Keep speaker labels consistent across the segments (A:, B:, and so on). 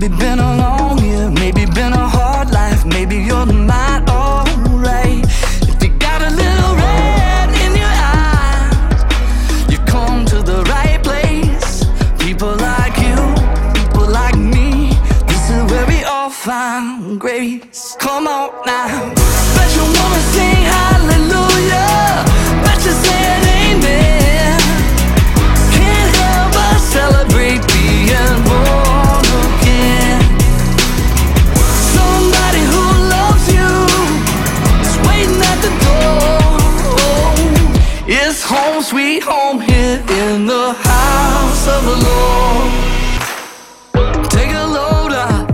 A: Maybe been a long year, maybe been a hard life, maybe you're not alright. If you got a little red in your eyes, you come to the right place. People like you, people like me, this is where we all find grace. Come on now, bet you wanna sing hallelujah, It's home, sweet home here in the house of the Lord. Take a load out,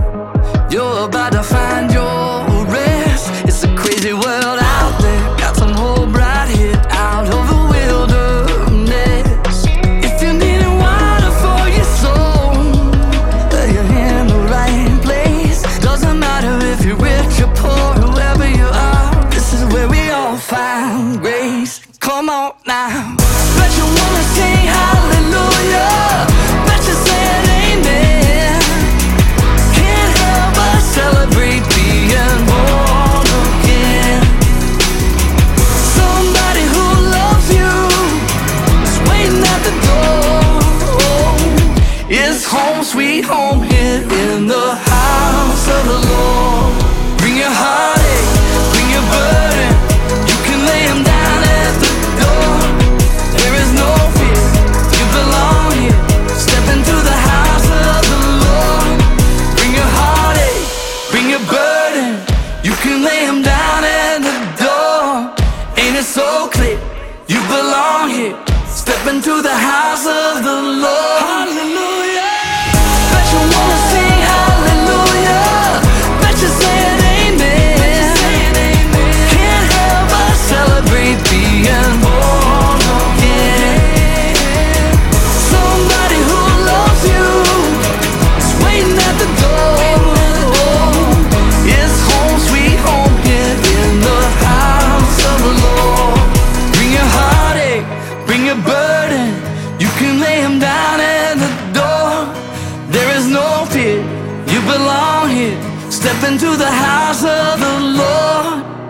A: you're about to find your rest. It's a crazy world out there, got some hope right here out of the wilderness. If you need water for your soul, then you're in the right place. Doesn't matter if you're rich or poor, whoever you are, this is where we all find grace. Come on now, bet you wanna sing hallelujah, bet you said amen. Can't help but celebrate being born again. Somebody who loves you is waiting at the door. It's home, sweet home here in the house of the Lord. Bring your heartache, Ain't it so clear? You belong here. Step into the house of the Lord. Step into the house of the Lord.